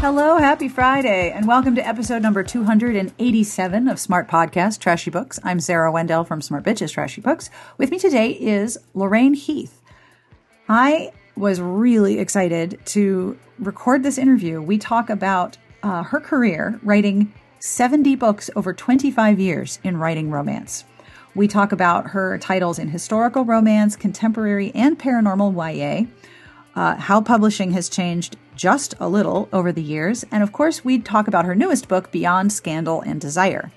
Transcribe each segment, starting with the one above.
Hello, happy Friday, and welcome to episode number 287 of Smart Podcast Trashy Books. I'm Sarah Wendell from Smart Bitches Trashy Books. With me today is Lorraine Heath. I was really excited to record this interview. We talk about uh, her career writing 70 books over 25 years in writing romance. We talk about her titles in historical romance, contemporary, and paranormal YA, uh, how publishing has changed just a little over the years, and of course, we talk about her newest book, Beyond Scandal and Desire.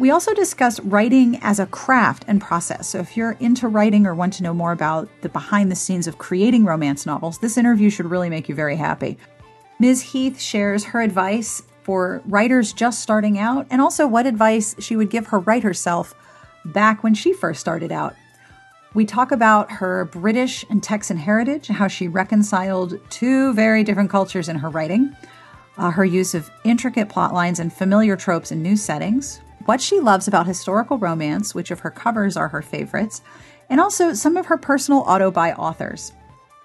We also discuss writing as a craft and process. So, if you're into writing or want to know more about the behind the scenes of creating romance novels, this interview should really make you very happy. Ms. Heath shares her advice for writers just starting out and also what advice she would give her writer self back when she first started out. We talk about her British and Texan heritage, how she reconciled two very different cultures in her writing, uh, her use of intricate plot lines and familiar tropes in new settings, what she loves about historical romance, which of her covers are her favorites, and also some of her personal auto buy authors.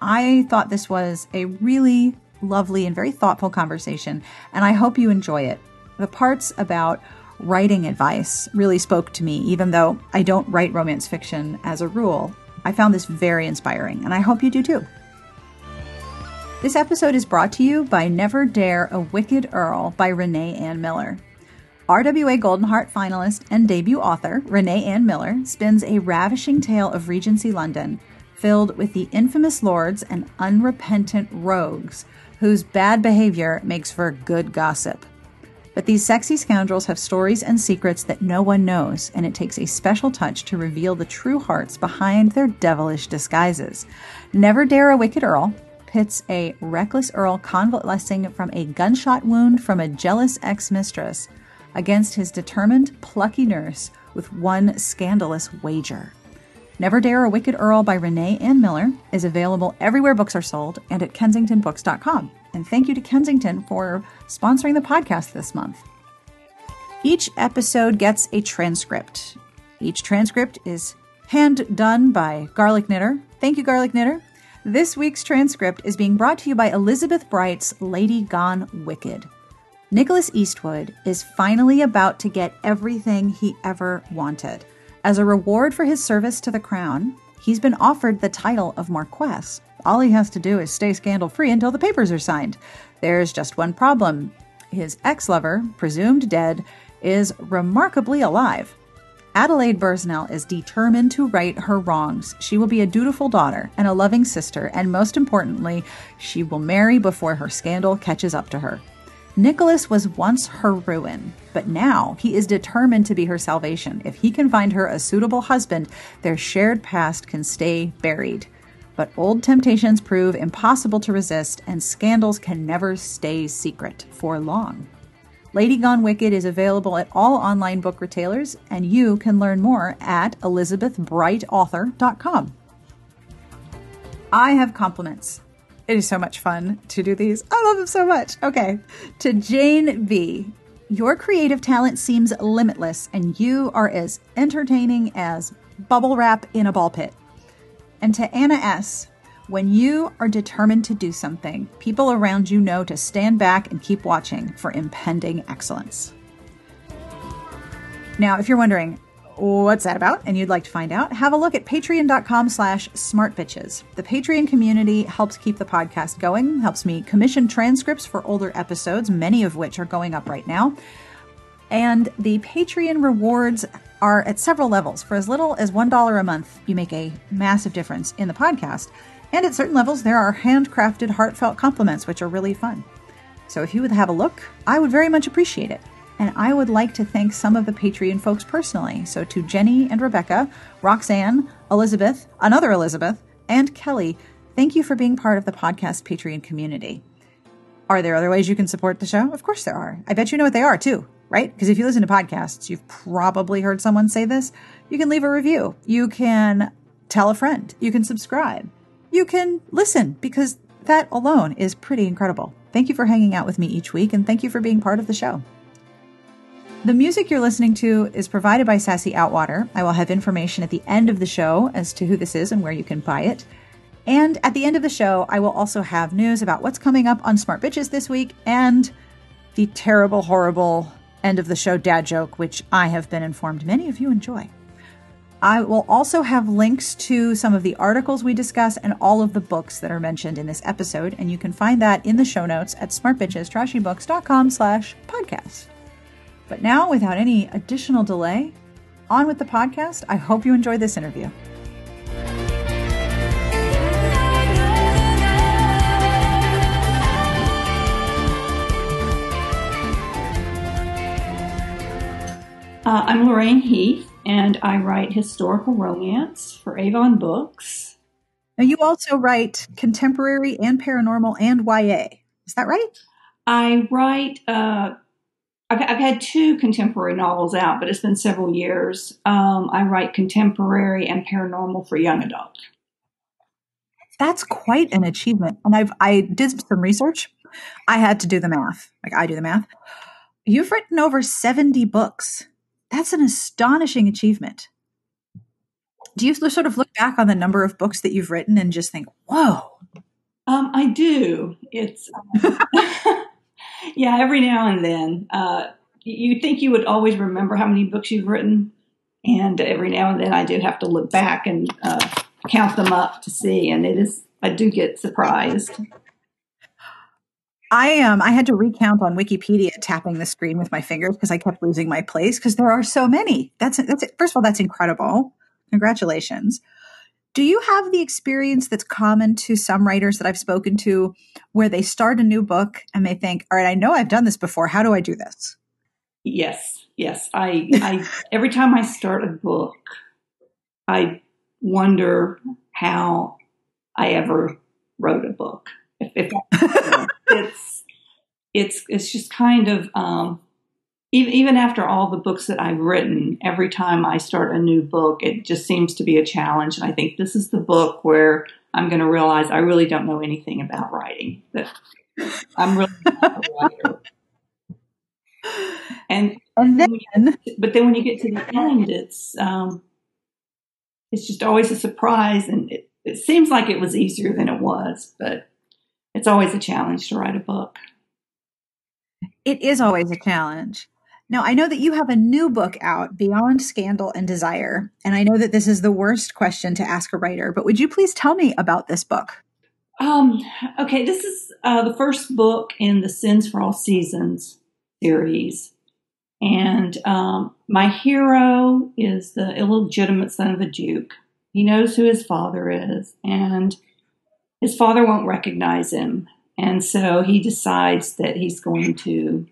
I thought this was a really lovely and very thoughtful conversation, and I hope you enjoy it. The parts about writing advice really spoke to me, even though I don't write romance fiction as a rule. I found this very inspiring, and I hope you do too. This episode is brought to you by Never Dare a Wicked Earl by Renee Ann Miller. RWA Golden Heart finalist and debut author Renee Ann Miller spins a ravishing tale of Regency London filled with the infamous lords and unrepentant rogues whose bad behavior makes for good gossip. But these sexy scoundrels have stories and secrets that no one knows, and it takes a special touch to reveal the true hearts behind their devilish disguises. Never Dare a Wicked Earl pits a reckless Earl convalescing from a gunshot wound from a jealous ex mistress against his determined, plucky nurse with one scandalous wager. Never Dare a Wicked Earl by Renee Ann Miller is available everywhere books are sold and at kensingtonbooks.com. And thank you to Kensington for sponsoring the podcast this month. Each episode gets a transcript. Each transcript is hand done by Garlic Knitter. Thank you, Garlic Knitter. This week's transcript is being brought to you by Elizabeth Bright's Lady Gone Wicked. Nicholas Eastwood is finally about to get everything he ever wanted. As a reward for his service to the crown, he's been offered the title of Marquess. All he has to do is stay scandal free until the papers are signed. There's just one problem his ex lover, presumed dead, is remarkably alive. Adelaide Bursnell is determined to right her wrongs. She will be a dutiful daughter and a loving sister, and most importantly, she will marry before her scandal catches up to her. Nicholas was once her ruin, but now he is determined to be her salvation. If he can find her a suitable husband, their shared past can stay buried. But old temptations prove impossible to resist, and scandals can never stay secret for long. Lady Gone Wicked is available at all online book retailers, and you can learn more at elizabethbrightauthor.com. I have compliments. It is so much fun to do these. I love them so much. Okay. To Jane B. Your creative talent seems limitless, and you are as entertaining as bubble wrap in a ball pit. And to Anna S. When you are determined to do something, people around you know to stand back and keep watching for impending excellence. Now, if you're wondering, what's that about and you'd like to find out have a look at patreon.com slash smartbitches the patreon community helps keep the podcast going helps me commission transcripts for older episodes many of which are going up right now and the patreon rewards are at several levels for as little as $1 a month you make a massive difference in the podcast and at certain levels there are handcrafted heartfelt compliments which are really fun so if you would have a look i would very much appreciate it and I would like to thank some of the Patreon folks personally. So to Jenny and Rebecca, Roxanne, Elizabeth, another Elizabeth, and Kelly, thank you for being part of the podcast Patreon community. Are there other ways you can support the show? Of course there are. I bet you know what they are too, right? Because if you listen to podcasts, you've probably heard someone say this. You can leave a review. You can tell a friend. You can subscribe. You can listen because that alone is pretty incredible. Thank you for hanging out with me each week and thank you for being part of the show. The music you're listening to is provided by Sassy Outwater. I will have information at the end of the show as to who this is and where you can buy it. And at the end of the show, I will also have news about what's coming up on Smart Bitches this week and the terrible, horrible end of the show dad joke, which I have been informed many of you enjoy. I will also have links to some of the articles we discuss and all of the books that are mentioned in this episode, and you can find that in the show notes at smartbitchestrashybooks.com slash podcast. But now, without any additional delay, on with the podcast. I hope you enjoy this interview. Uh, I'm Lorraine Heath, and I write historical romance for Avon Books. Now, you also write contemporary and paranormal and YA. Is that right? I write, uh, I've, I've, had two contemporary novels out, but it's been several years. Um, I write contemporary and paranormal for young adult. That's quite an achievement. And I've, I did some research. I had to do the math. Like I do the math. You've written over 70 books. That's an astonishing achievement. Do you sort of look back on the number of books that you've written and just think, whoa? Um, I do. It's, um, yeah, every now and then. Uh, you think you would always remember how many books you've written, and every now and then I do have to look back and uh, count them up to see, and it is I do get surprised. I um I had to recount on Wikipedia tapping the screen with my fingers because I kept losing my place because there are so many. That's that's first of all that's incredible. Congratulations. Do you have the experience that's common to some writers that I've spoken to where they start a new book and they think, "All right, I know I've done this before. How do I do this?" Yes. Yes. I I every time I start a book, I wonder how I ever wrote a book. If, if it's it's it's just kind of um, even even after all the books that I've written, every time I start a new book, it just seems to be a challenge. And I think this is the book where I'm going to realize I really don't know anything about writing. That I'm really not a writer. And, and then, but then when you get to the end, it's um, it's just always a surprise, and it, it seems like it was easier than it was, but it's always a challenge to write a book. It is always a challenge. Now, I know that you have a new book out, Beyond Scandal and Desire. And I know that this is the worst question to ask a writer, but would you please tell me about this book? Um, okay, this is uh, the first book in the Sins for All Seasons series. And um, my hero is the illegitimate son of a duke. He knows who his father is, and his father won't recognize him. And so he decides that he's going to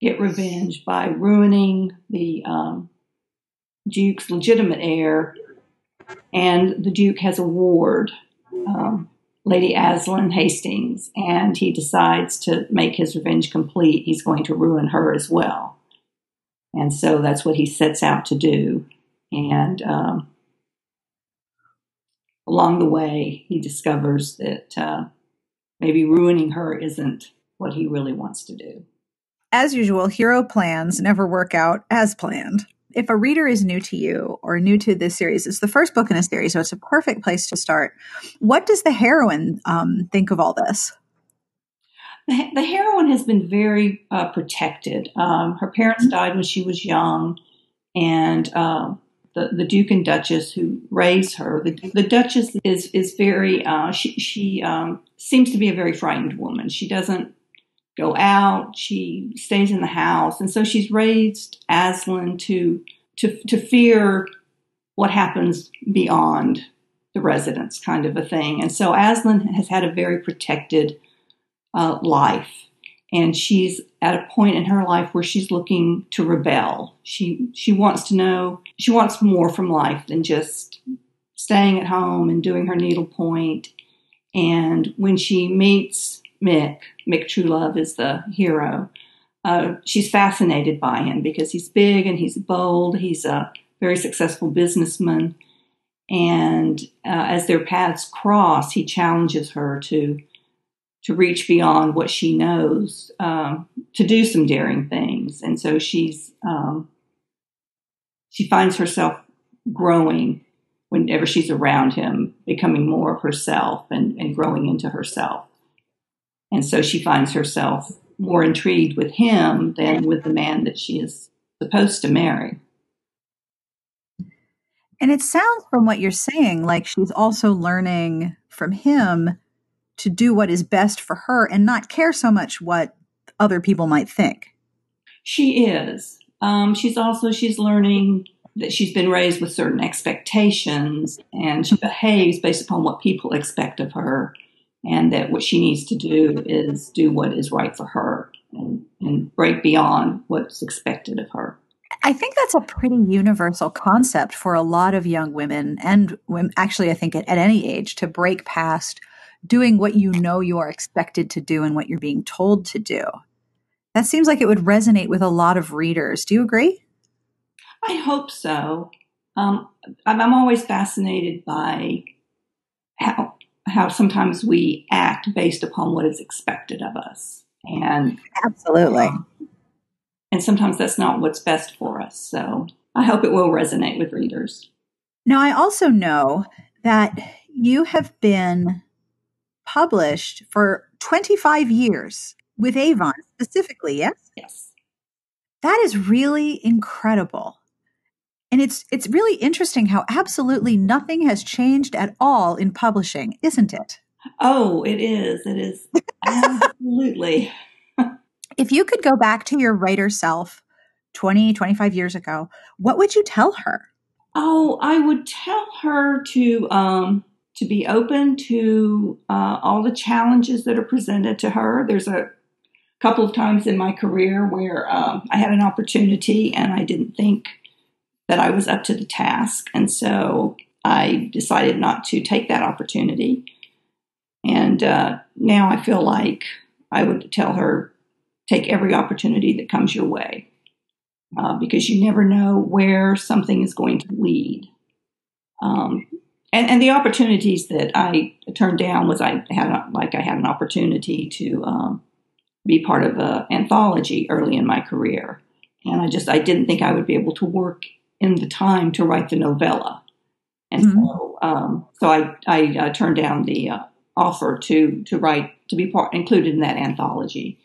get revenge by ruining the um, Duke's legitimate heir. And the Duke has a ward, um, Lady Aslyn Hastings, and he decides to make his revenge complete. He's going to ruin her as well. And so that's what he sets out to do. And um, along the way, he discovers that uh, maybe ruining her isn't what he really wants to do. As usual, hero plans never work out as planned. If a reader is new to you or new to this series, it's the first book in a series, so it's a perfect place to start. What does the heroine um, think of all this? The, the heroine has been very uh, protected. Um, her parents died when she was young, and uh, the, the Duke and Duchess who raise her. The, the Duchess is is very uh, she she um, seems to be a very frightened woman. She doesn't go out. She stays in the house, and so she's raised Aslyn to to to fear what happens beyond the residence, kind of a thing. And so Aslyn has had a very protected uh, life and she's at a point in her life where she's looking to rebel. She she wants to know she wants more from life than just staying at home and doing her needlepoint. And when she meets Mick, Mick Trewlove is the hero. Uh, she's fascinated by him because he's big and he's bold. He's a very successful businessman. And uh, as their paths cross, he challenges her to to reach beyond what she knows, um, to do some daring things. And so she's, um, she finds herself growing whenever she's around him, becoming more of herself and, and growing into herself. And so she finds herself more intrigued with him than with the man that she is supposed to marry. And it sounds from what you're saying like she's also learning from him to do what is best for her and not care so much what other people might think. She is. Um, she's also she's learning that she's been raised with certain expectations and she behaves based upon what people expect of her and that what she needs to do is do what is right for her and, and break beyond what's expected of her. I think that's a pretty universal concept for a lot of young women and women, actually, I think at, at any age to break past doing what you know you are expected to do and what you're being told to do. That seems like it would resonate with a lot of readers. Do you agree? I hope so. Um, I'm, I'm always fascinated by how how sometimes we act based upon what is expected of us, and absolutely, um, and sometimes that's not what's best for us. So I hope it will resonate with readers. Now, I also know that you have been published for 25 years with Avon specifically, yes? Yes. That is really incredible. And it's it's really interesting how absolutely nothing has changed at all in publishing, isn't it? Oh, it is. It is absolutely. if you could go back to your writer self 20, 25 years ago, what would you tell her? Oh, I would tell her to um to be open to uh, all the challenges that are presented to her. There's a couple of times in my career where um, I had an opportunity and I didn't think that I was up to the task. And so I decided not to take that opportunity. And uh, now I feel like I would tell her take every opportunity that comes your way uh, because you never know where something is going to lead. Um, and, and the opportunities that I turned down was I had like I had an opportunity to um, be part of an anthology early in my career, and I just I didn't think I would be able to work in the time to write the novella. And mm-hmm. so, um, so I, I uh, turned down the uh, offer to to write to be part included in that anthology.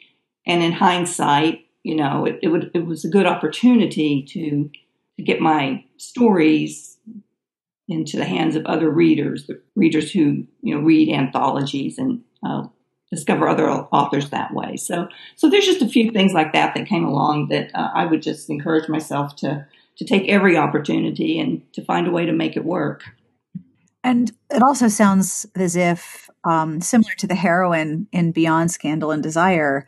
And in hindsight, you know, it, it would it was a good opportunity to to get my stories into the hands of other readers, the readers who you know read anthologies and uh, discover other authors that way. So, so there's just a few things like that that came along that uh, I would just encourage myself to to take every opportunity and to find a way to make it work. And it also sounds as if, um, similar to the heroine in Beyond Scandal and Desire,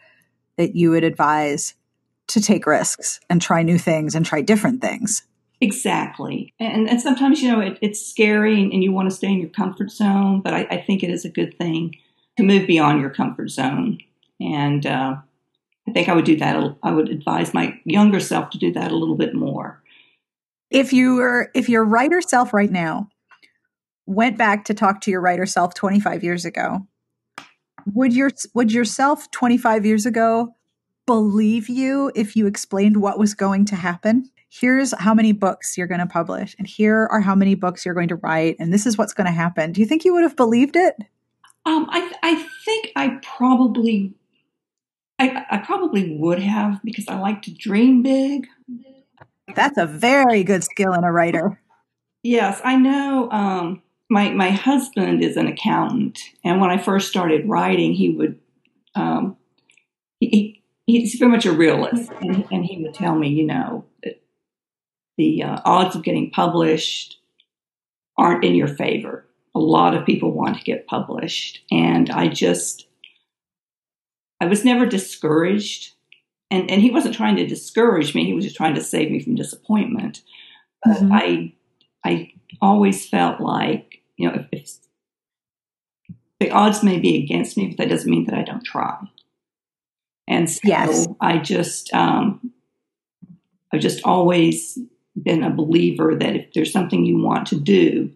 that you would advise to take risks and try new things and try different things. Exactly. And, and sometimes, you know, it, it's scary and, and, you want to stay in your comfort zone, but I, I, think it is a good thing to move beyond your comfort zone. And uh, I think I would do that. I would advise my younger self to do that a little bit more if you were if your writer self right now went back to talk to your writer self 25 years ago would your would yourself 25 years ago believe you if you explained what was going to happen here's how many books you're going to publish and here are how many books you're going to write and this is what's going to happen do you think you would have believed it um, I, I think i probably I, I probably would have because i like to dream big that's a very good skill in a writer. Yes, I know. Um, my my husband is an accountant, and when I first started writing, he would um, he, he's very much a realist, and, and, he would tell me, you know, the uh, odds of getting published aren't in your favor. A lot of people want to get published, and I just I was never discouraged and and he wasn't trying to discourage me; he was just trying to save me from disappointment. But mm-hmm. I I always felt like you know if, if the odds may be against me, but that doesn't mean that I don't try. And so yes. I just um, I've just always been a believer that if there's something you want to do,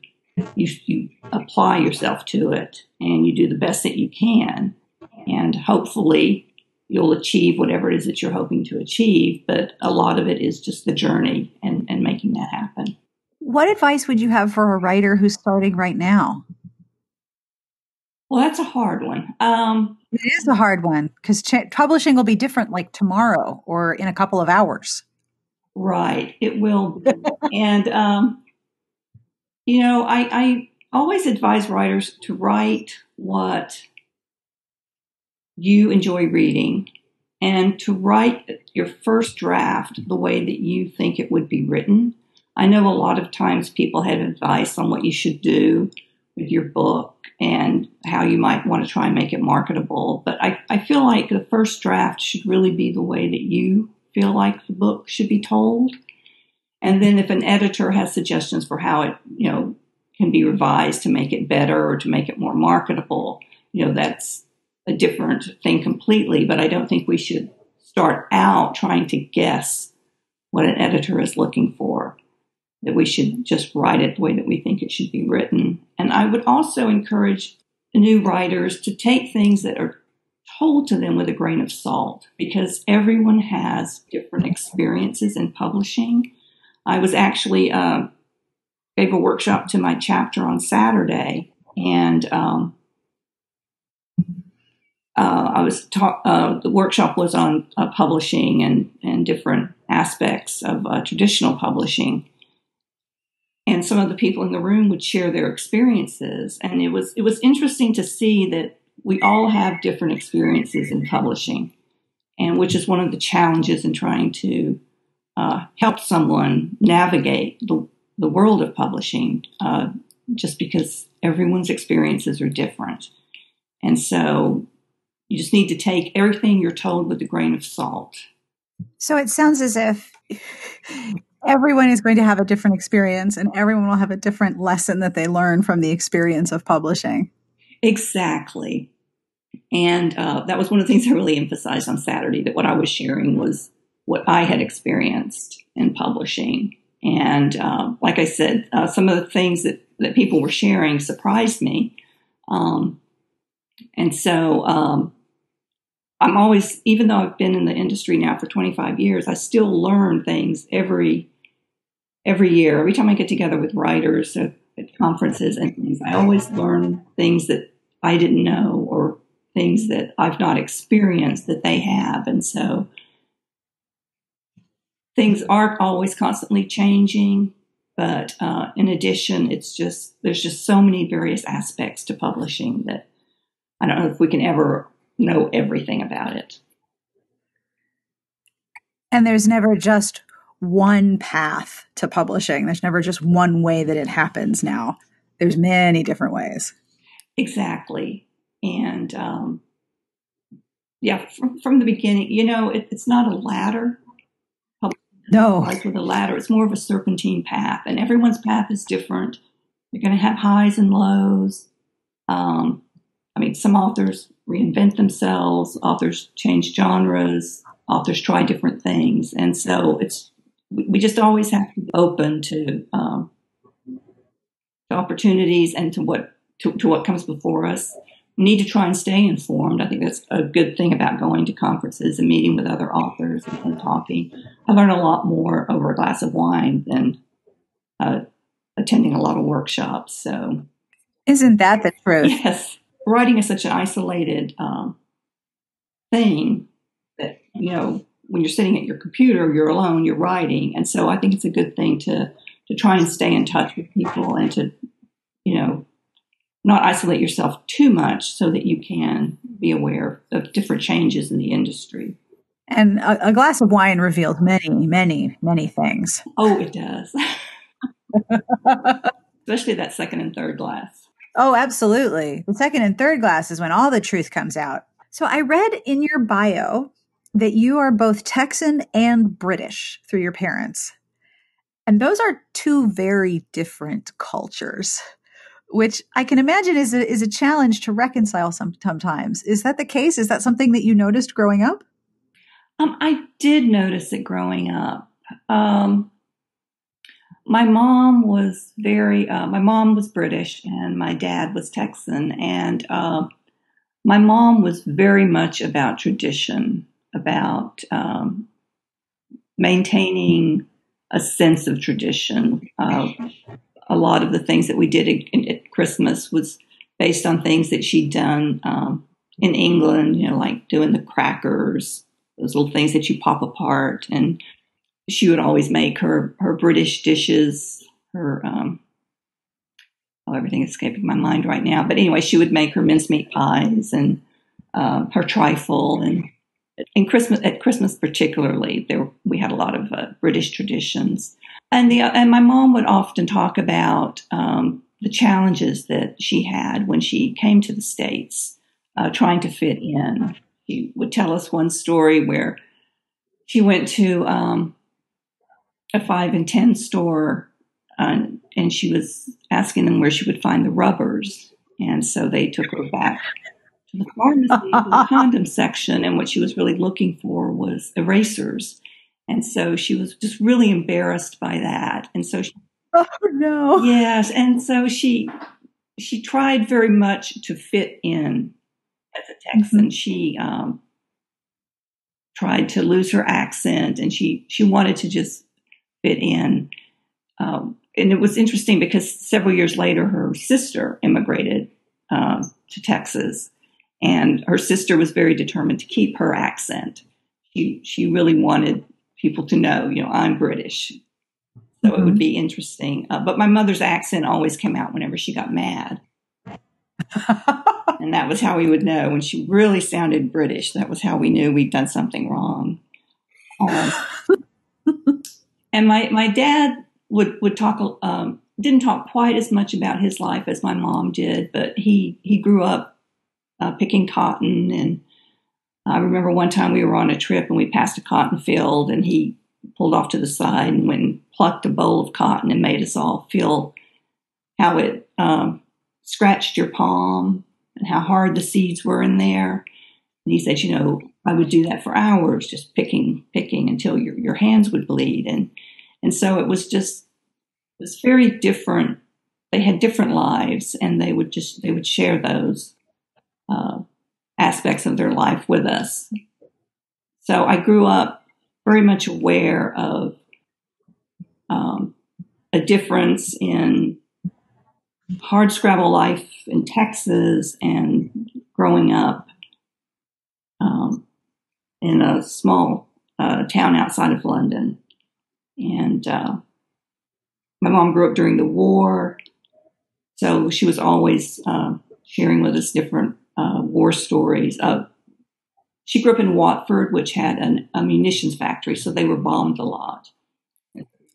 you, you apply yourself to it and you do the best that you can, and hopefully you'll achieve whatever it is that you're hoping to achieve. But a lot of it is just the journey and, and making that happen. what advice would you have for a writer who's starting right now? Well, that's a hard one. Um, it is a hard one because ch- publishing will be different like tomorrow or in a couple of hours. Right, it will. and, um, you know, I, I always advise writers to write what you enjoy reading and to write your first draft the way that you think it would be written. I know a lot of times people have advice on what you should do with your book and how you might want to try and make it marketable. But I, I feel like the first draft should really be the way that you feel like the book should be told. And then if an editor has suggestions for how it, you know, can be revised to make it better or to make it more marketable, you know, that's a different thing completely. But I don't think we should start out trying to guess what an editor is looking for that we should just write it the way that we think it should be written. And I would also encourage new writers to take things that are told to them with a grain of salt because everyone has different experiences in publishing. I was actually uh, gave a workshop to my chapter on Saturday, and um, uh, I was talk. Uh, the workshop was on uh, publishing and and different aspects of uh, traditional publishing and some of the people in the room would share their experiences and it was it was interesting to see that we all have different experiences in publishing and which is one of the challenges in trying to uh, help someone navigate the, the world of publishing uh, just because everyone's experiences are different and so you just need to take everything you're told with a grain of salt so it sounds as if everyone is going to have a different experience and everyone will have a different lesson that they learn from the experience of publishing. Exactly. And uh, that was one of the things I really emphasized on Saturday that what I was sharing was what I had experienced in publishing. And uh, like I said, uh, some of the things that, that people were sharing surprised me. Um, and so um, I'm always, even though I've been in the industry now for 25 years, I still learn things every every year, every time I get together with writers at, at conferences and things, I always learn things that I didn't know or things that I've not experienced that they have. And so things aren't always constantly changing. But uh, in addition, it's just, there's just so many various aspects to publishing that I don't know if we can ever know everything about it. And there's never just one path to publishing. There's never just one way that it happens now. There's many different ways. Exactly. And um, yeah, from, from the beginning, you know, it, it's not a ladder. No. Like with a ladder, it's more of a serpentine path, and everyone's path is different. You're going to have highs and lows. Um, I mean, some authors reinvent themselves, authors change genres, authors try different things. And so it's we just always have to be open to, um, to opportunities and to what to, to, what comes before us. We need to try and stay informed. I think that's a good thing about going to conferences and meeting with other authors and talking. I learn a lot more over a glass of wine than uh, attending a lot of workshops. So, isn't that the truth? Yes, writing is such an isolated um, thing that you know when you're sitting at your computer, you're alone, you're writing. And so I think it's a good thing to, to try and stay in touch with people and to, you know, not isolate yourself too much so that you can be aware of different changes in the industry. And a, a glass of wine revealed many, many, many things. Oh, it does. Especially that second and third glass. Oh, absolutely. The second and third glass is when all the truth comes out. So I read in your bio that you are both Texan and British through your parents. And those are two very different cultures, which I can imagine is a, is a challenge to reconcile some, sometimes. Is that the case? Is that something that you noticed growing up? Um, I did notice it growing up. Um, my mom was very, uh, my mom was British and my dad was Texan. And uh, my mom was very much about tradition about um, maintaining a sense of tradition. Uh, a lot of the things that we did at, at, Christmas was based on things that she'd done um, in England, you know, like doing the crackers, those little things that you pop apart. And she would always make her, her British dishes, her, um, oh, everything is escaping my mind right now. But anyway, she would make her mincemeat pies and uh, her trifle and in Christmas at Christmas particularly there we had a lot of uh, British traditions and the and my mom would often talk about um, the challenges that she had when she came to the states uh, trying to fit in. She would tell us one story where she went to um, a five and ten store uh, and she was asking them where she would find the rubbers. And so they took her back to the pharmacy, to the condom section, and what she was really looking for was erasers. And so she was just really embarrassed by that. And so she, Oh no. Yes, and so she she tried very much to fit in as a Texan. Mm-hmm. She um, tried to lose her accent, and she she wanted to just fit in. Um, and it was interesting because several years later, her sister immigrated um, to Texas, and her sister was very determined to keep her accent. She she really wanted people to know, you know, I'm British. So mm-hmm. it would mm-hmm. be interesting. Uh, but my mother's accent always came out whenever she got mad. and that was how we would know when she really sounded British. That was how we knew we'd done something wrong. Um, and my, my dad would, would talk, um, didn't talk quite as much about his life as my mom did, but he, he grew up uh, picking cotton. And I remember one time we were on a trip and we passed a cotton field and he pulled off to the side and went and plucked a bowl of cotton and made us all feel how it um, scratched your palm and how hard the seeds were in there. And he said, you know, I would do that for hours, just picking, picking until your, your hands would bleed. And, and so it was just, it was very different. They had different lives and they would just, they would share those uh, aspects of their life with us. So I grew up very much aware of um, a difference in hard scrabble life in Texas and growing up um, in a small uh, town outside of London. And uh, my mom grew up during the war, so she was always uh, sharing with us different uh, war stories. Uh, she grew up in Watford, which had an, a munitions factory, so they were bombed a lot.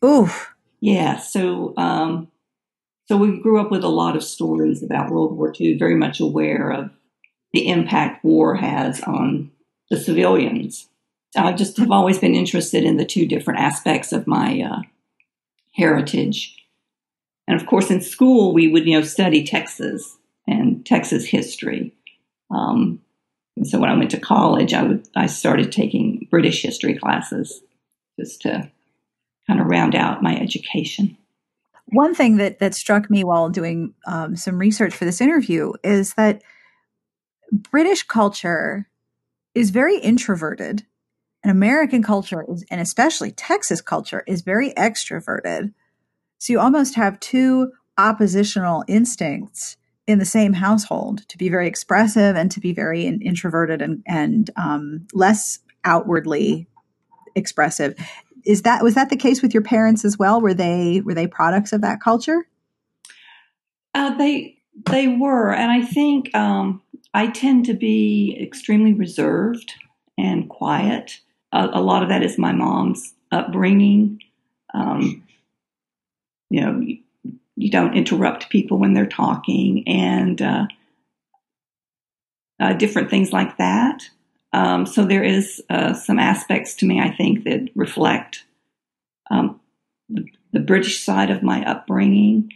Oof. Yeah. So, um, so we grew up with a lot of stories about World War II, very much aware of the impact war has on the civilians. I just have always been interested in the two different aspects of my uh, heritage. And of course, in school, we would, you know, study Texas and Texas history. Um, so when I went to college, I started taking British history classes just to kind of round out my education. One thing that that struck me while doing um, some research for this interview is that British culture is very introverted, and American culture is, and especially Texas culture, is very extroverted. So you almost have two oppositional instincts in the same household to be very expressive and to be very in, introverted and and um, less outwardly expressive. Is that was that the case with your parents as well? Were they were they products of that culture? Uh, they they were, and I think um, I tend to be extremely reserved and quiet. A, a lot of that is my mom's upbringing. Um, you know, you don't interrupt people when they're talking and uh, uh, different things like that. Um, so there is uh, some aspects to me, I think, that reflect um, the, the, British side of my upbringing.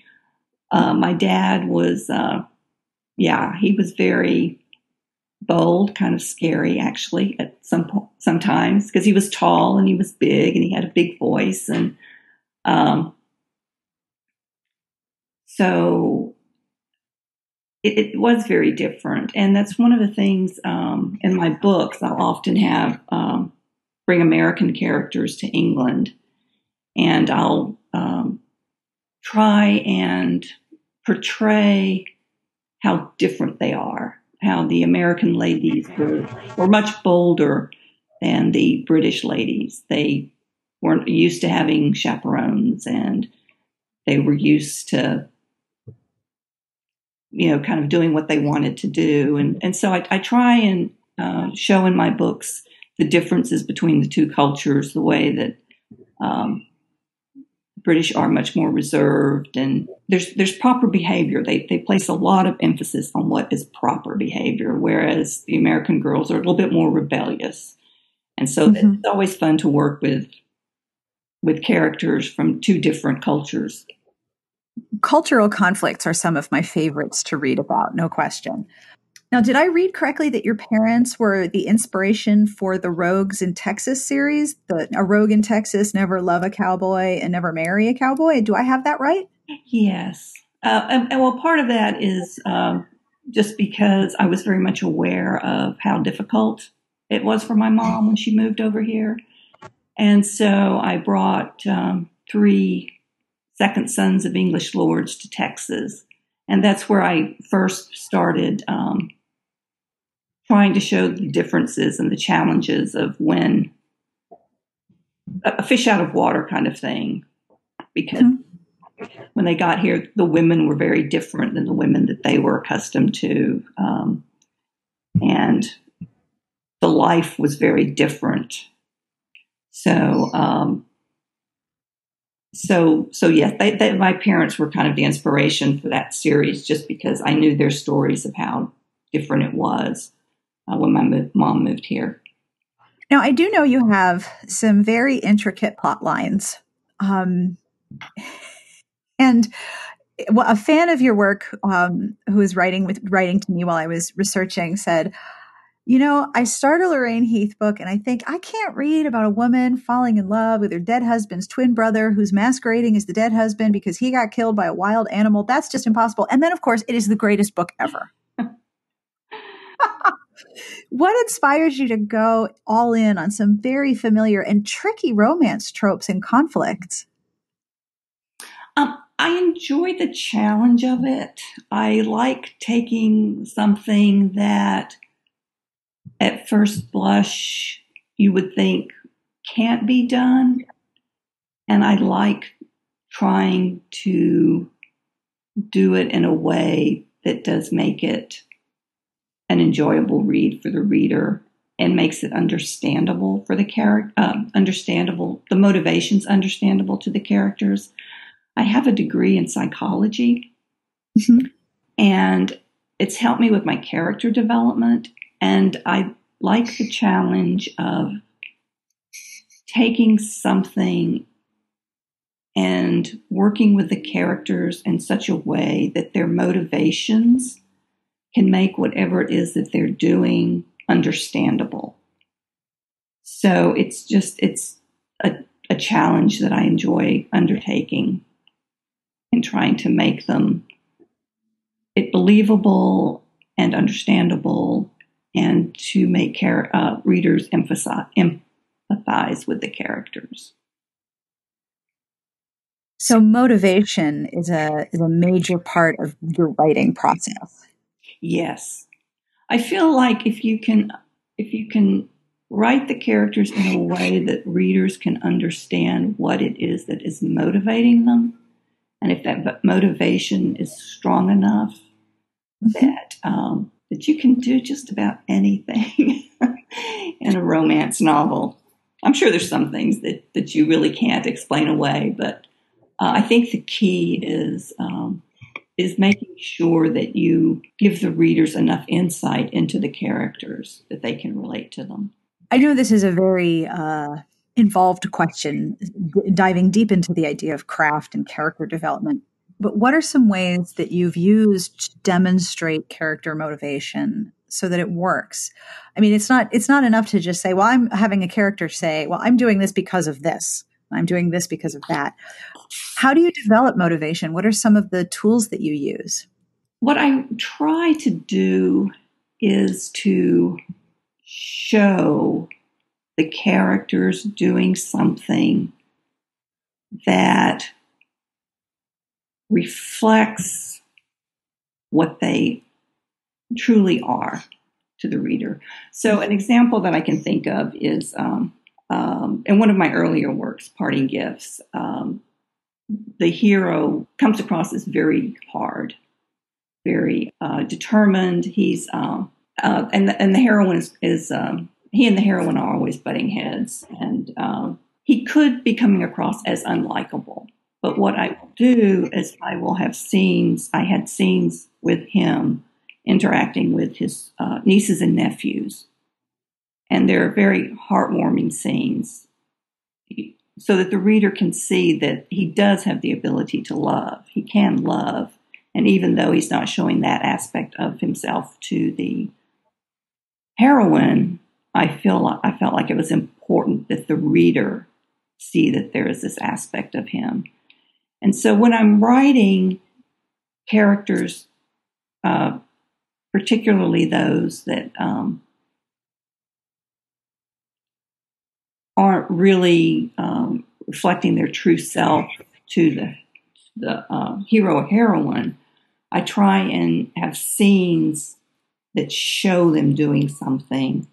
Uh, my dad was, uh, yeah, he was very bold, kind of scary, actually, at some point, sometimes because he was tall and he was big and he had a big voice and um, so it, it, was very different. And that's one of the things um, in my books, I'll often have um, bring American characters to England. and I'll um, try and portray how different they are. How the American ladies were, were much bolder than the British ladies. They weren't used to having chaperones and they were used to you know kind of doing what they wanted to do and and so i, I try and uh, show in my books the differences between the two cultures the way that um, british are much more reserved and there's there's proper behavior they they place a lot of emphasis on what is proper behavior whereas the american girls are a little bit more rebellious and so mm-hmm. it's always fun to work with with characters from two different cultures. Cultural conflicts are some of my favorites to read about, no question. Now, did I read correctly that your parents were the inspiration for the Rogues in Texas series? The A Rogue in Texas, Never Love a Cowboy and Never Marry a Cowboy? Do I have that right? Yes. Uh, and, and, well, part of that is um, just because I was very much aware of how difficult it was for my mom when she moved over here. And so I brought um, three second sons of English lords to Texas. And that's where I first started um, trying to show the differences and the challenges of when a fish out of water kind of thing. Because mm-hmm. when they got here, the women were very different than the women that they were accustomed to. Um, and the life was very different so, um, so, so yeah, they, they, my parents were kind of the inspiration for that series, just because I knew their stories of how different it was uh, when my mom moved here. Now, I do know you have some very intricate plot lines, um, and a fan of your work um, who was writing with writing to me while I was researching said you know, I start a Lorraine Heath book and I think I can't read about a woman falling in love with her dead husband's twin brother who's masquerading as the dead husband because he got killed by a wild animal. That's just impossible. And then, of course, it is the greatest book ever. what inspires you to go all in on some very familiar and tricky romance tropes and conflicts? Um, I enjoy the challenge of it. I like taking something that at first blush you would think can't be done. And I like trying to do it in a way that does make it an enjoyable read for the reader and makes it understandable for the character, uh, understandable, the motivations understandable to the characters. I have a degree in psychology, mm-hmm. and it's helped me with my character development and I like the challenge of taking something and working with the characters in such a way that their motivations can make whatever it is that they're doing understandable. So it's just, it's a, a challenge that I enjoy undertaking and trying to make them it believable and understandable and to make char- uh, readers emphasize, empathize with the characters. So motivation is a is a major part of your writing process. Yes. I feel like if you can if you can write the characters in a way that readers can understand what it is that is motivating them and if that motivation is strong enough mm-hmm. that um, that you can do just about anything in a romance novel. I'm sure there's some things that, that you really can't explain away, but uh, I think the key is um, is making sure that you give the readers enough insight into the characters that they can relate to them. I know this is a very uh, involved question, d- diving deep into the idea of craft and character development. But what are some ways that you've used to demonstrate character motivation so that it works? I mean, it's not it's not enough to just say, "Well, I'm having a character say, well, I'm doing this because of this. I'm doing this because of that." How do you develop motivation? What are some of the tools that you use? What I try to do is to show the characters doing something that reflects what they truly are to the reader. So, an example that I can think of is um, um, in one of my earlier works, Parting Gifts, um, the hero comes across as very hard, very uh, determined. He's um, uh, and the, and the heroine is, is um, he and the heroine are always butting heads, and um, he could be coming across as unlikable. But what I will do is I will have scenes. I had scenes with him interacting with his uh, nieces and nephews, and they're very heartwarming scenes, so that the reader can see that he does have the ability to love. He can love, and even though he's not showing that aspect of himself to the heroine, I feel I felt like it was important that the reader see that there is this aspect of him. And so when I'm writing characters, uh, particularly those that um, aren't really um, reflecting their true self to the the uh, hero or heroine, I try and have scenes that show them doing something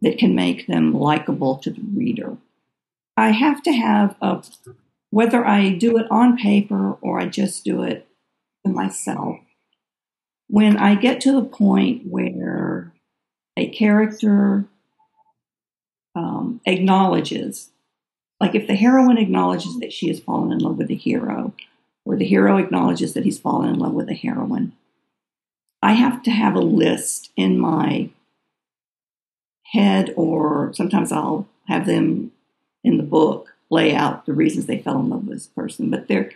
that can make them likable to the reader. I have to have a, whether I do it on paper or I just do it to myself. When I get to the point where a character um, acknowledges, like if the heroine acknowledges that she has fallen in love with the hero, or the hero acknowledges that he's fallen in love with the heroine, I have to have a list in my head, or sometimes I'll have them in the book lay out the reasons they fell in love with this person. But there,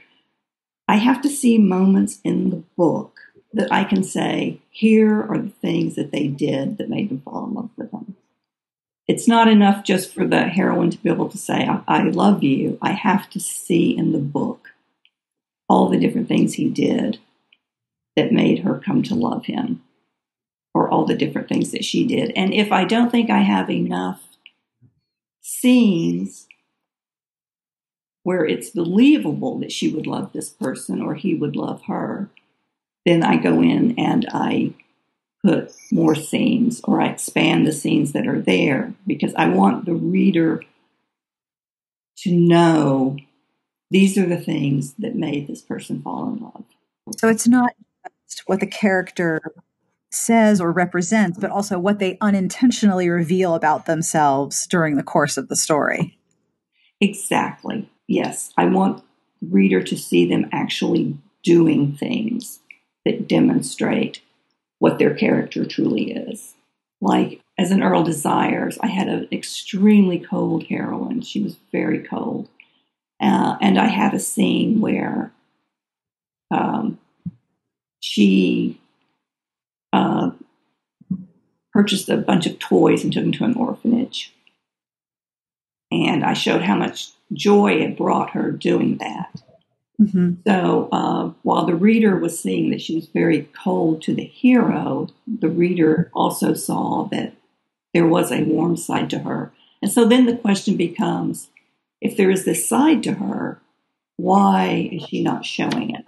I have to see moments in the book that I can say, here are the things that they did that made them fall in love with them. It's not enough just for the heroine to be able to say, I, I love you. I have to see in the book all the different things he did that made her come to love him or all the different things that she did. And if I don't think I have enough scenes where it's believable that she would love this person or he would love her, then I go in and I put more scenes or I expand the scenes that are there because I want the reader to know these are the things that made this person fall in love. So it's not what the character says or represents, but also what they unintentionally reveal about themselves during the course of the story. Exactly. Yes. I want reader to see them actually doing things that demonstrate what their character truly is. Like as an Earl Desires, I had an extremely cold heroine. She was very cold. Uh, and I had a scene where um, she uh, purchased a bunch of toys and took them to an orphanage. And I showed how much joy it brought her doing that. Mm-hmm. So uh, while the reader was seeing that she was very cold to the hero, the reader also saw that there was a warm side to her. And so then the question becomes if there is this side to her, why is she not showing it?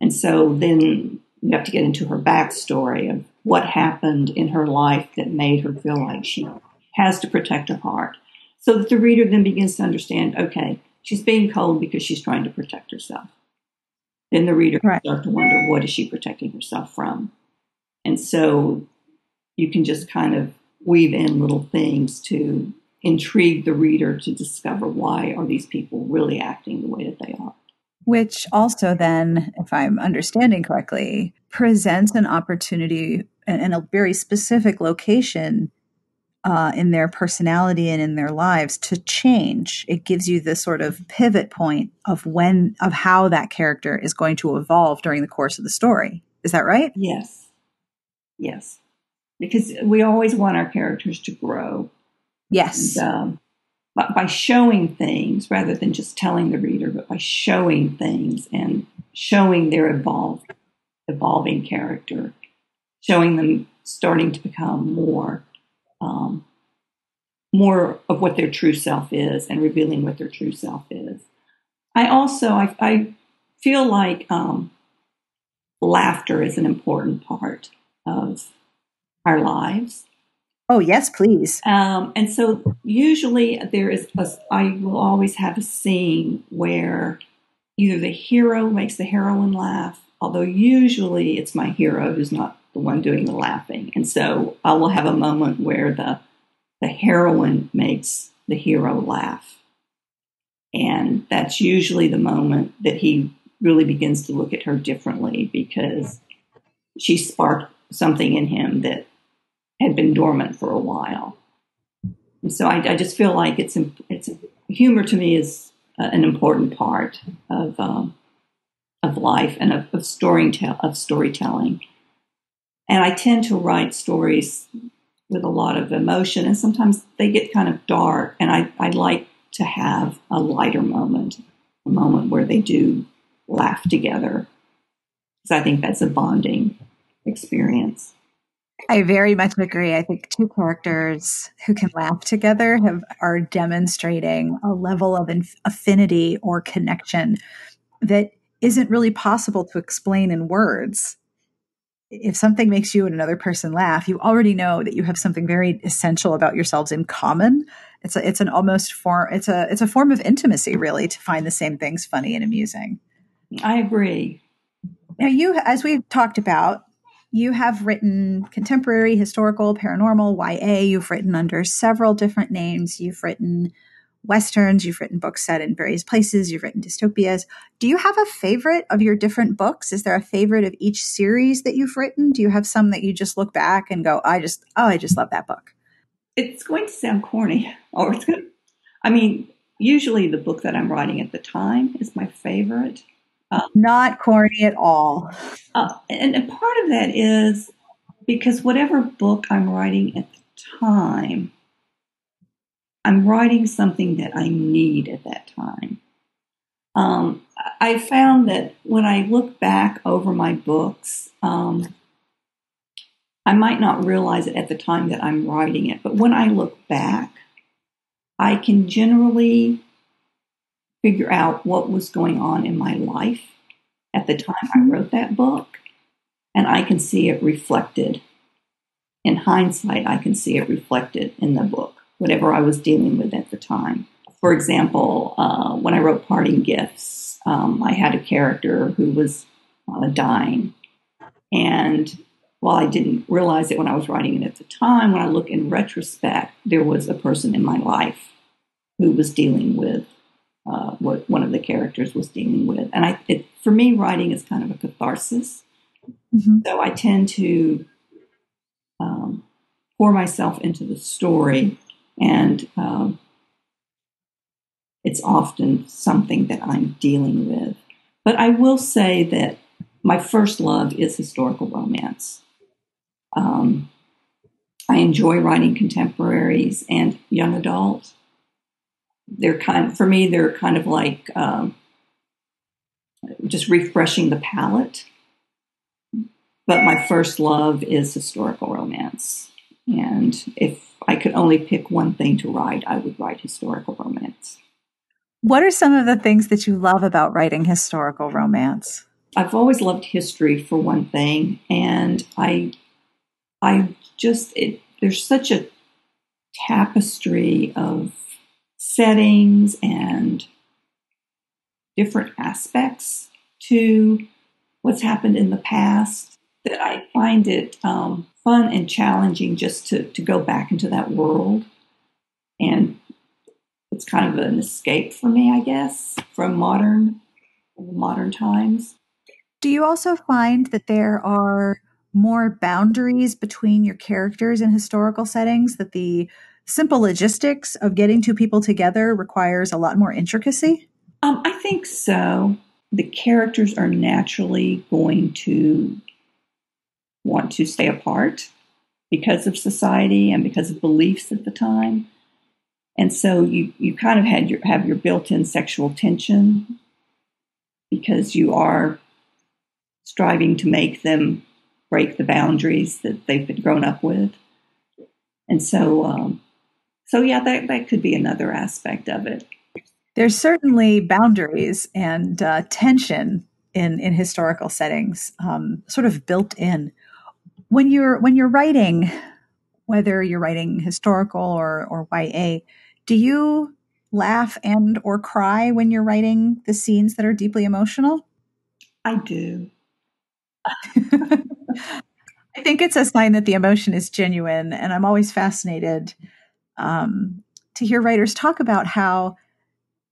And so then you have to get into her backstory of what happened in her life that made her feel like she has to protect her heart. So that the reader then begins to understand okay, she's being cold because she's trying to protect herself. Then the reader right. start to wonder what is she protecting herself from? And so you can just kind of weave in little things to intrigue the reader to discover why are these people really acting the way that they are which also then, if I'm understanding correctly, presents an opportunity in a very specific location uh, in their personality and in their lives to change. It gives you the sort of pivot point of when, of how that character is going to evolve during the course of the story. Is that right? Yes. Yes. Because we always want our characters to grow. Yes. And, um, but by showing things rather than just telling the reader, but by showing things and showing their evolved, evolving character, showing them starting to become more um, more of what their true self is and revealing what their true self is. I also I, I feel like um, laughter is an important part of our lives. Oh yes, please. Um, and so usually there is a, I will always have a scene where either the hero makes the heroine laugh, although usually it's my hero who's not the one doing the laughing. And so I will have a moment where the the heroine makes the hero laugh. And that's usually the moment that he really begins to look at her differently because she sparked something in him that had been dormant for a while. And so I, I just feel like it's it's humor to me is an important part of um, of life and of, of storytelling of storytelling. And I tend to write stories with a lot of emotion, and sometimes they get kind of dark. And I, I like to have a lighter moment, a moment where they do laugh together, because I think that's a bonding experience. I very much agree. I think two characters who can laugh together have are demonstrating a level of inf- affinity or connection that isn't really possible to explain in words. If something makes you and another person laugh, you already know that you have something very essential about yourselves in common. It's a, it's an almost form it's a it's a form of intimacy really to find the same things funny and amusing. I agree. Now you as we've talked about, you have written contemporary, historical, paranormal, YA. You've written under several different names. You've written westerns, you've written books set in various places, you've written dystopias. Do you have a favorite of your different books? Is there a favorite of each series that you've written? Do you have some that you just look back and go, I just, oh, I just love that book? It's going to sound corny, or it's going to, I mean, usually the book that I'm writing at the time is my favorite. Um, Not corny at all. Uh, and, and part of that is because whatever book I'm writing at the time, I'm writing something that I need at that time. Um, I found that when I look back over my books, um, I might not realize it at the time that I'm writing it, but when I look back, I can generally figure out what was going on in my life at the time I wrote that book, and I can see it reflected. In hindsight, I can see it reflected in the book whatever I was dealing with at the time. For example, uh, when I wrote Parting Gifts, um, I had a character who was uh, dying. And while I didn't realize it when I was writing it at the time, when I look in retrospect, there was a person in my life who was dealing with uh, what one of the characters was dealing with. And I, it, for me, writing is kind of a catharsis. Mm-hmm. So I tend to um, pour myself into the story and um, it's often something that I'm dealing with. But I will say that my first love is historical romance. Um, I enjoy writing contemporaries and young adult. They're kind for me, they're kind of like um, just refreshing the palate. But my first love is historical romance. And if I could only pick one thing to write, I would write historical romance. What are some of the things that you love about writing historical romance? I've always loved history for one thing, and I I just it, there's such a tapestry of settings and different aspects to what's happened in the past that I find it um, fun and challenging just to, to go back into that world. And it's kind of an escape for me, I guess, from modern modern times. Do you also find that there are more boundaries between your characters in historical settings that the simple logistics of getting two people together requires a lot more intricacy? Um, I think so. The characters are naturally going to want to stay apart because of society and because of beliefs at the time. And so you, you kind of had your, have your built-in sexual tension because you are striving to make them break the boundaries that they've been grown up with. And so um, so yeah, that that could be another aspect of it. There's certainly boundaries and uh, tension in in historical settings, um, sort of built in. When you're when you're writing, whether you're writing historical or or YA, do you laugh and or cry when you're writing the scenes that are deeply emotional? I do. I think it's a sign that the emotion is genuine, and I'm always fascinated um, to hear writers talk about how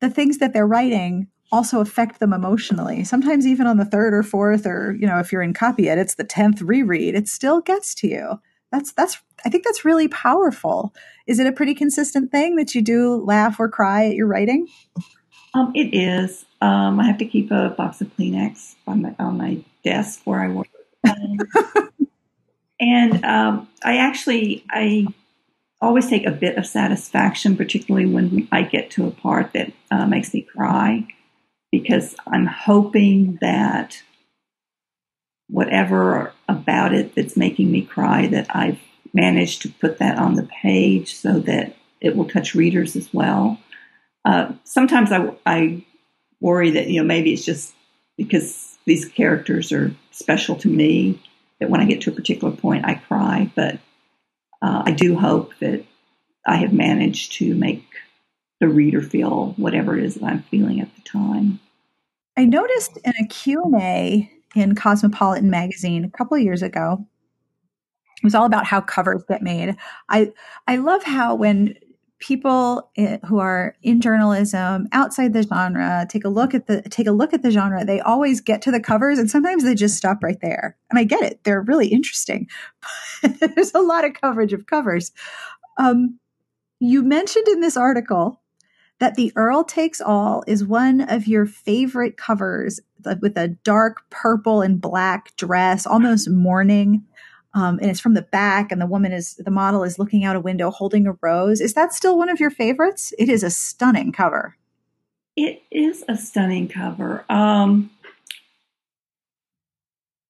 the things that they're writing also affect them emotionally. Sometimes even on the third or fourth, or you know, if you're in copy edits, the tenth reread, it still gets to you. That's that's I think that's really powerful. Is it a pretty consistent thing that you do laugh or cry at your writing? Um, it is. Um, I have to keep a box of Kleenex on my on my desk where I work. Um, and um, I actually I always take a bit of satisfaction, particularly when I get to a part that uh, makes me cry, because I'm hoping that whatever about it that's making me cry, that I've managed to put that on the page so that it will touch readers as well. Uh, sometimes I, I worry that you know maybe it's just because these characters are special to me that when I get to a particular point I cry, but uh, I do hope that I have managed to make the reader feel whatever it is that I'm feeling at the time. I noticed in a Q&A in Cosmopolitan magazine a couple years ago, it was all about how covers get made. I I love how when people eh, who are in journalism outside the genre take a look at the take a look at the genre they always get to the covers and sometimes they just stop right there and i get it they're really interesting there's a lot of coverage of covers um, you mentioned in this article that the earl takes all is one of your favorite covers with a dark purple and black dress almost mourning. Um, and it's from the back and the woman is the model is looking out a window holding a rose. Is that still one of your favorites? It is a stunning cover. It is a stunning cover. Um,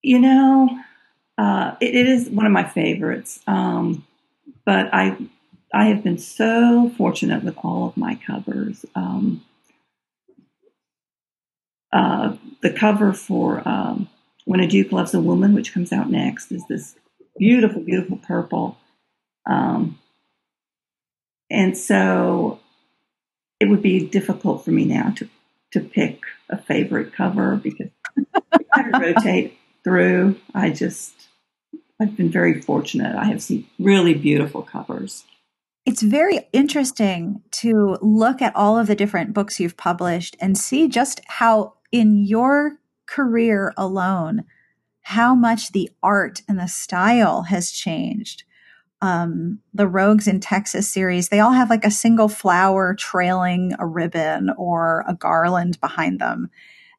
you know uh, it, it is one of my favorites. Um, but i i have been so fortunate with all of my covers um, uh, the cover for um, when a Duke Loves a Woman, which comes out next, is this beautiful, beautiful purple. Um, and so it would be difficult for me now to, to pick a favorite cover because I rotate through. I just, I've been very fortunate. I have seen really beautiful covers. It's very interesting to look at all of the different books you've published and see just how, in your career alone, how much the art and the style has changed. Um, the Rogues in Texas series, they all have like a single flower trailing a ribbon or a garland behind them.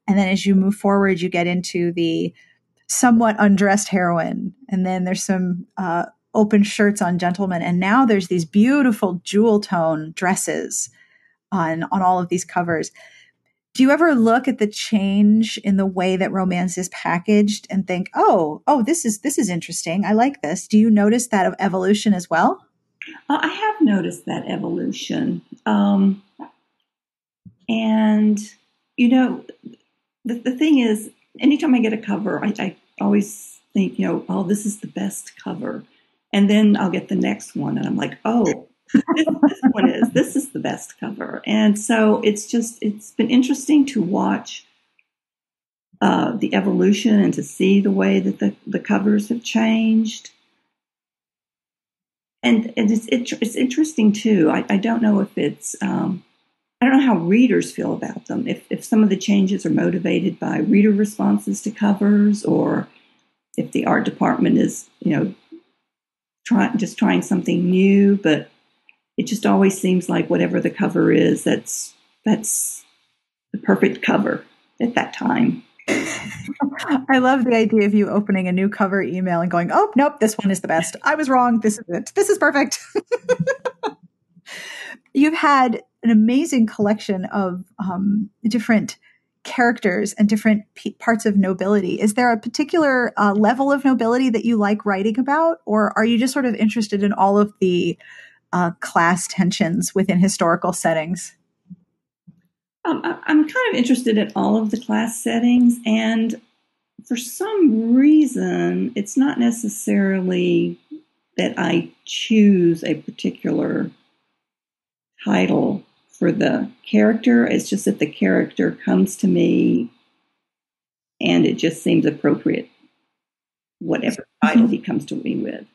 And then as you move forward, you get into the somewhat undressed heroine. And then there's some uh, open shirts on gentlemen. And now there's these beautiful jewel tone dresses on, on all of these covers. Do you ever look at the change in the way that romance is packaged and think oh oh this is this is interesting. I like this. Do you notice that evolution as well? Uh, i have noticed that evolution. Um, and you know the, the thing is anytime i get a cover I, I always think you know oh this is the best cover and then i'll get the next one and i'm like oh this, this one is this is the best cover and so it's just it's been interesting to watch uh, the evolution and to see the way that the, the covers have changed and, and it's, it, it's interesting too I, I don't know if it's um, I don't know how readers feel about them. If, if some of the changes are motivated by reader responses to covers, or if the art department is, you know, trying just trying something new. But it just always seems like whatever the cover is, that's that's the perfect cover at that time. I love the idea of you opening a new cover email and going, "Oh, nope, this one is the best. I was wrong. This is it. This is perfect." You've had an amazing collection of um, different characters and different p- parts of nobility. Is there a particular uh, level of nobility that you like writing about, or are you just sort of interested in all of the uh, class tensions within historical settings? Um, I'm kind of interested in all of the class settings, and for some reason, it's not necessarily that I choose a particular title for the character. It's just that the character comes to me and it just seems appropriate, whatever title mm-hmm. he comes to me with.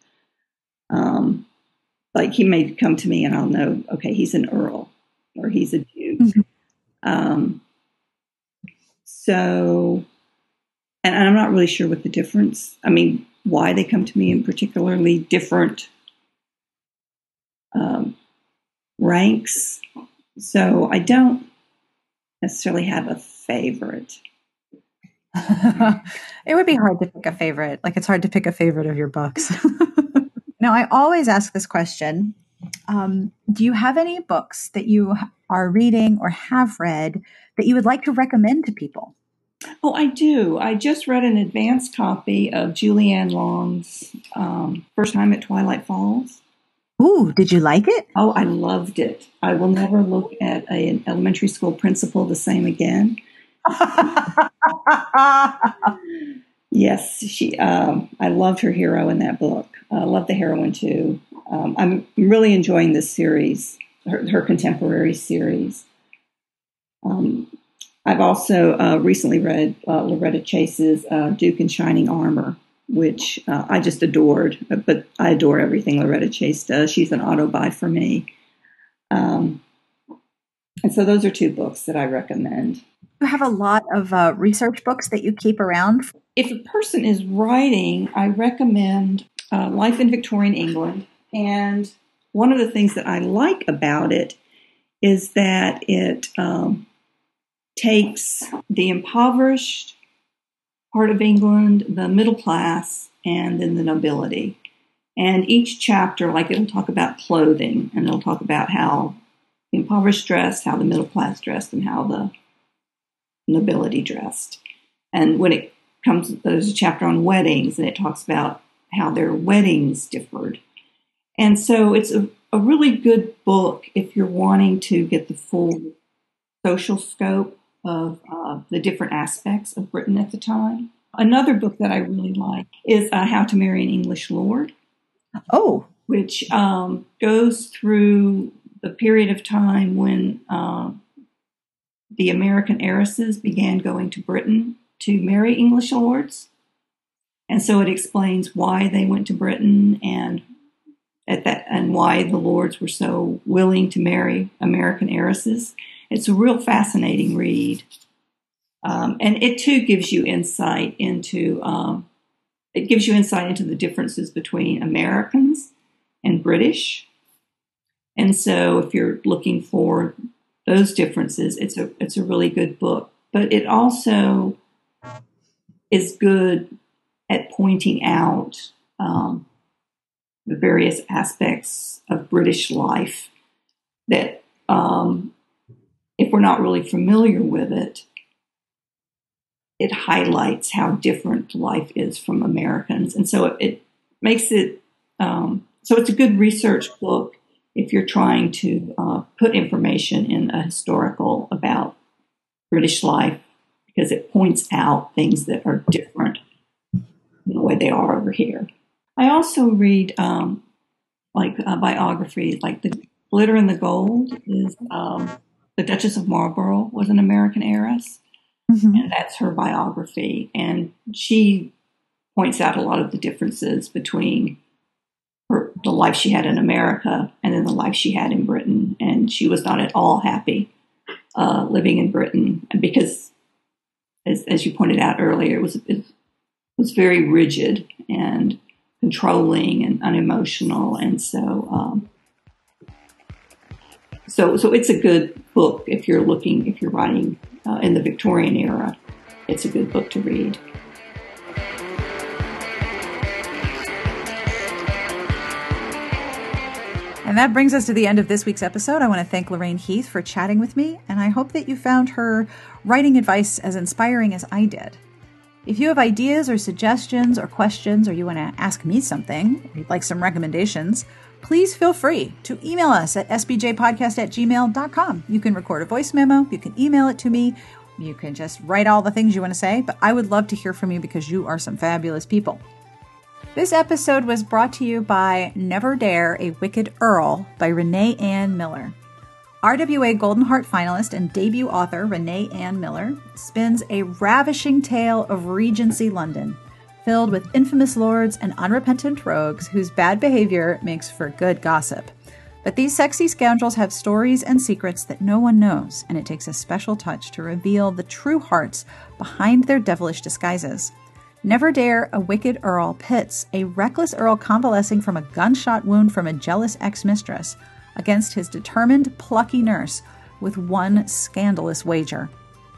Um, like he may come to me and I'll know, okay, he's an earl or he's a duke. Mm-hmm. Um, so, and I'm not really sure what the difference. I mean, why they come to me in particularly different um, ranks. So I don't necessarily have a favorite. it would be hard to pick a favorite. Like it's hard to pick a favorite of your books. now, I always ask this question um, Do you have any books that you are reading or have read that you would like to recommend to people? Oh, I do. I just read an advanced copy of Julie Anne Long's um, First Time at Twilight Falls. Ooh, did you like it? Oh, I loved it. I will never look at a, an elementary school principal the same again. yes, she. Um, I loved her hero in that book. I uh, love the heroine too. Um, I'm really enjoying this series, her, her contemporary series. Um, I've also uh, recently read uh, Loretta Chase's uh, Duke in Shining Armor, which uh, I just adored. But I adore everything Loretta Chase does. She's an auto buy for me. Um, and so those are two books that I recommend. You have a lot of uh, research books that you keep around. If a person is writing, I recommend uh, Life in Victorian England. And one of the things that I like about it is that it um, takes the impoverished part of England, the middle class, and then the nobility. And each chapter, like it'll talk about clothing, and it'll talk about how the impoverished dressed, how the middle class dressed, and how the nobility dressed. And when it comes, there's a chapter on weddings, and it talks about how their weddings differed. And so it's a, a really good book if you're wanting to get the full social scope of uh, the different aspects of Britain at the time. Another book that I really like is uh, How to Marry an English Lord. Oh. Which um, goes through the period of time when uh, the American heiresses began going to Britain to marry English lords. And so it explains why they went to Britain and at that and why the lords were so willing to marry American heiresses. It's a real fascinating read. Um, and it too gives you insight into um, it gives you insight into the differences between Americans and British. And so, if you're looking for those differences, it's a it's a really good book. But it also is good at pointing out um, the various aspects of British life that um, if we're not really familiar with it, it highlights how different life is from Americans. And so it, it makes it, um, so it's a good research book if you're trying to uh, put information in a historical about British life because it points out things that are different the way they are over here. I also read um, like uh, biographies, like the Glitter and the Gold is um, the Duchess of Marlborough was an American heiress, mm-hmm. and that's her biography. And she points out a lot of the differences between her, the life she had in America and then the life she had in Britain. And she was not at all happy uh, living in Britain, because, as, as you pointed out earlier, it was it was very rigid and controlling and unemotional, and so. Um, so, so it's a good book if you're looking, if you're writing uh, in the Victorian era. It's a good book to read. And that brings us to the end of this week's episode. I want to thank Lorraine Heath for chatting with me, and I hope that you found her writing advice as inspiring as I did. If you have ideas or suggestions or questions, or you want to ask me something, or you'd like some recommendations, please feel free to email us at sbjpodcast at gmail.com. You can record a voice memo, you can email it to me, you can just write all the things you want to say, but I would love to hear from you because you are some fabulous people. This episode was brought to you by Never Dare, a Wicked Earl by Renee Ann Miller. RWA Golden Heart finalist and debut author Renee Ann Miller spins a ravishing tale of Regency London, filled with infamous lords and unrepentant rogues whose bad behavior makes for good gossip. But these sexy scoundrels have stories and secrets that no one knows, and it takes a special touch to reveal the true hearts behind their devilish disguises. Never Dare, a wicked earl pits a reckless earl convalescing from a gunshot wound from a jealous ex mistress against his determined, plucky nurse with one scandalous wager.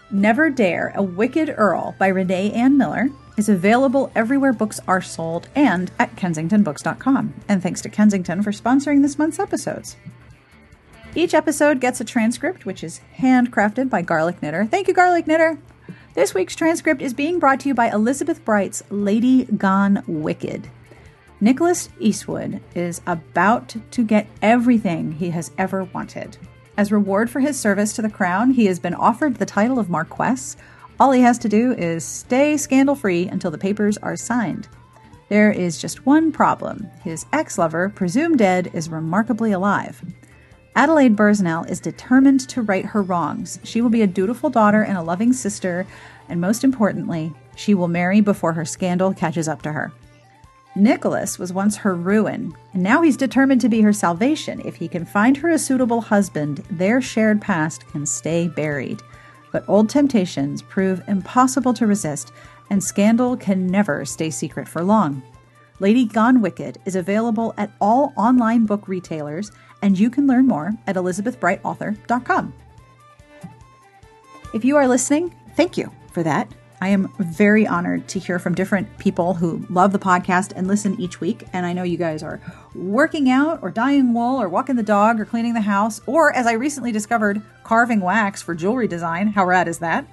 Never Dare, a Wicked Earl by Renee Ann Miller is available everywhere books are sold and at kensingtonbooks.com. And thanks to Kensington for sponsoring this month's episodes. Each episode gets a transcript, which is handcrafted by Garlic Knitter. Thank you, Garlic Knitter. This week's transcript is being brought to you by Elizabeth Bright's Lady Gone Wicked. Nicholas Eastwood is about to get everything he has ever wanted. As reward for his service to the crown, he has been offered the title of Marquess. All he has to do is stay scandal free until the papers are signed. There is just one problem his ex lover, presumed dead, is remarkably alive. Adelaide Bursnell is determined to right her wrongs. She will be a dutiful daughter and a loving sister, and most importantly, she will marry before her scandal catches up to her. Nicholas was once her ruin, and now he's determined to be her salvation. If he can find her a suitable husband, their shared past can stay buried. But old temptations prove impossible to resist, and scandal can never stay secret for long. Lady Gone Wicked is available at all online book retailers and you can learn more at elizabethbrightauthor.com. If you are listening, thank you for that. I am very honored to hear from different people who love the podcast and listen each week. And I know you guys are working out or dyeing wool or walking the dog or cleaning the house, or as I recently discovered, carving wax for jewelry design. How rad is that?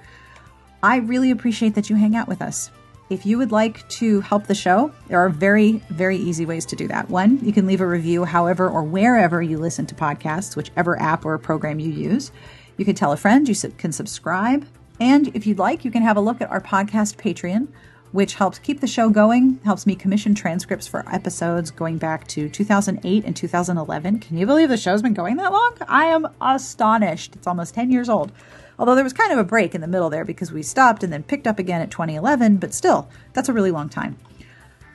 I really appreciate that you hang out with us. If you would like to help the show, there are very, very easy ways to do that. One, you can leave a review however or wherever you listen to podcasts, whichever app or program you use. You can tell a friend, you can subscribe. And if you'd like, you can have a look at our podcast Patreon, which helps keep the show going, helps me commission transcripts for episodes going back to 2008 and 2011. Can you believe the show's been going that long? I am astonished. It's almost 10 years old. Although there was kind of a break in the middle there because we stopped and then picked up again at 2011, but still, that's a really long time.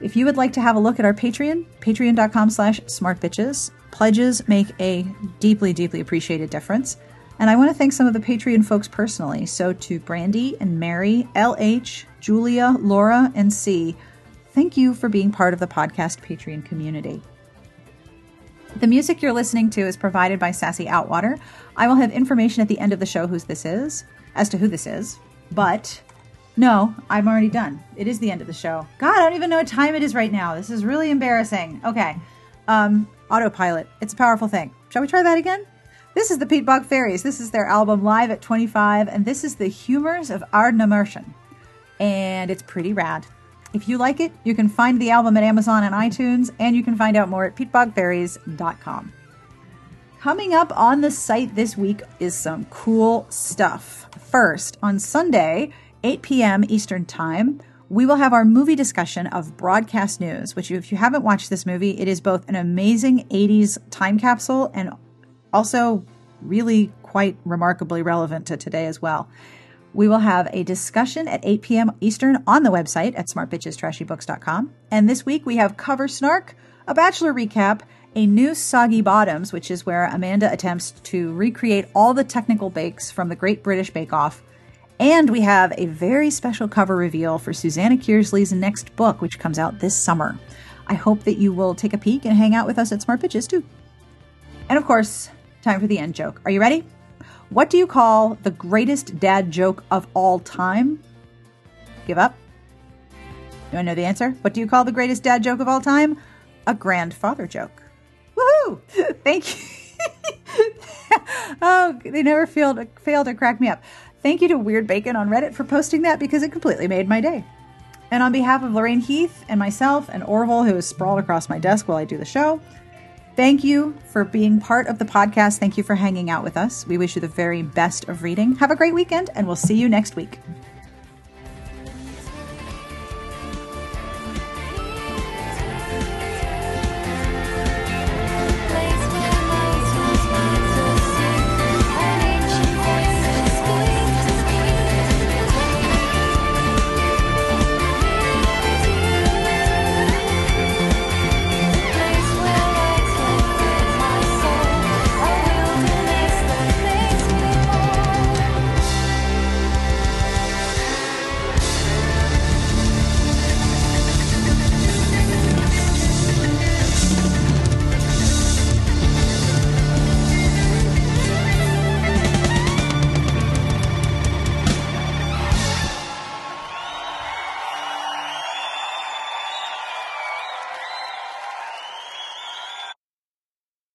If you would like to have a look at our Patreon, patreon.com slash smartbitches, pledges make a deeply, deeply appreciated difference. And I want to thank some of the Patreon folks personally. So to Brandy and Mary, LH, Julia, Laura, and C, thank you for being part of the podcast Patreon community. The music you're listening to is provided by Sassy Outwater. I will have information at the end of the show who this is, as to who this is. But no, I'm already done. It is the end of the show. God, I don't even know what time it is right now. This is really embarrassing. Okay. Um, autopilot. It's a powerful thing. Shall we try that again? This is the Peat Bog Fairies. This is their album Live at 25, and this is the Humors of Ardnamurchan. And it's pretty rad. If you like it, you can find the album at Amazon and iTunes, and you can find out more at peatbogfairies.com. Coming up on the site this week is some cool stuff. First, on Sunday, 8 p.m. Eastern Time, we will have our movie discussion of Broadcast News, which, if you haven't watched this movie, it is both an amazing 80s time capsule and also really quite remarkably relevant to today as well. We will have a discussion at 8 p.m. Eastern on the website at smartbitchestrashybooks.com. And this week we have Cover Snark, a Bachelor recap, a new Soggy Bottoms, which is where Amanda attempts to recreate all the technical bakes from the Great British Bake Off. And we have a very special cover reveal for Susanna Kearsley's next book, which comes out this summer. I hope that you will take a peek and hang out with us at Smart Bitches too. And of course, time for the end joke. Are you ready? What do you call the greatest dad joke of all time? Give up? You want to know the answer? What do you call the greatest dad joke of all time? A grandfather joke. Woohoo! Thank you. oh, they never failed to, failed to crack me up. Thank you to Weird Bacon on Reddit for posting that because it completely made my day. And on behalf of Lorraine Heath and myself and Orville, who is sprawled across my desk while I do the show, Thank you for being part of the podcast. Thank you for hanging out with us. We wish you the very best of reading. Have a great weekend, and we'll see you next week.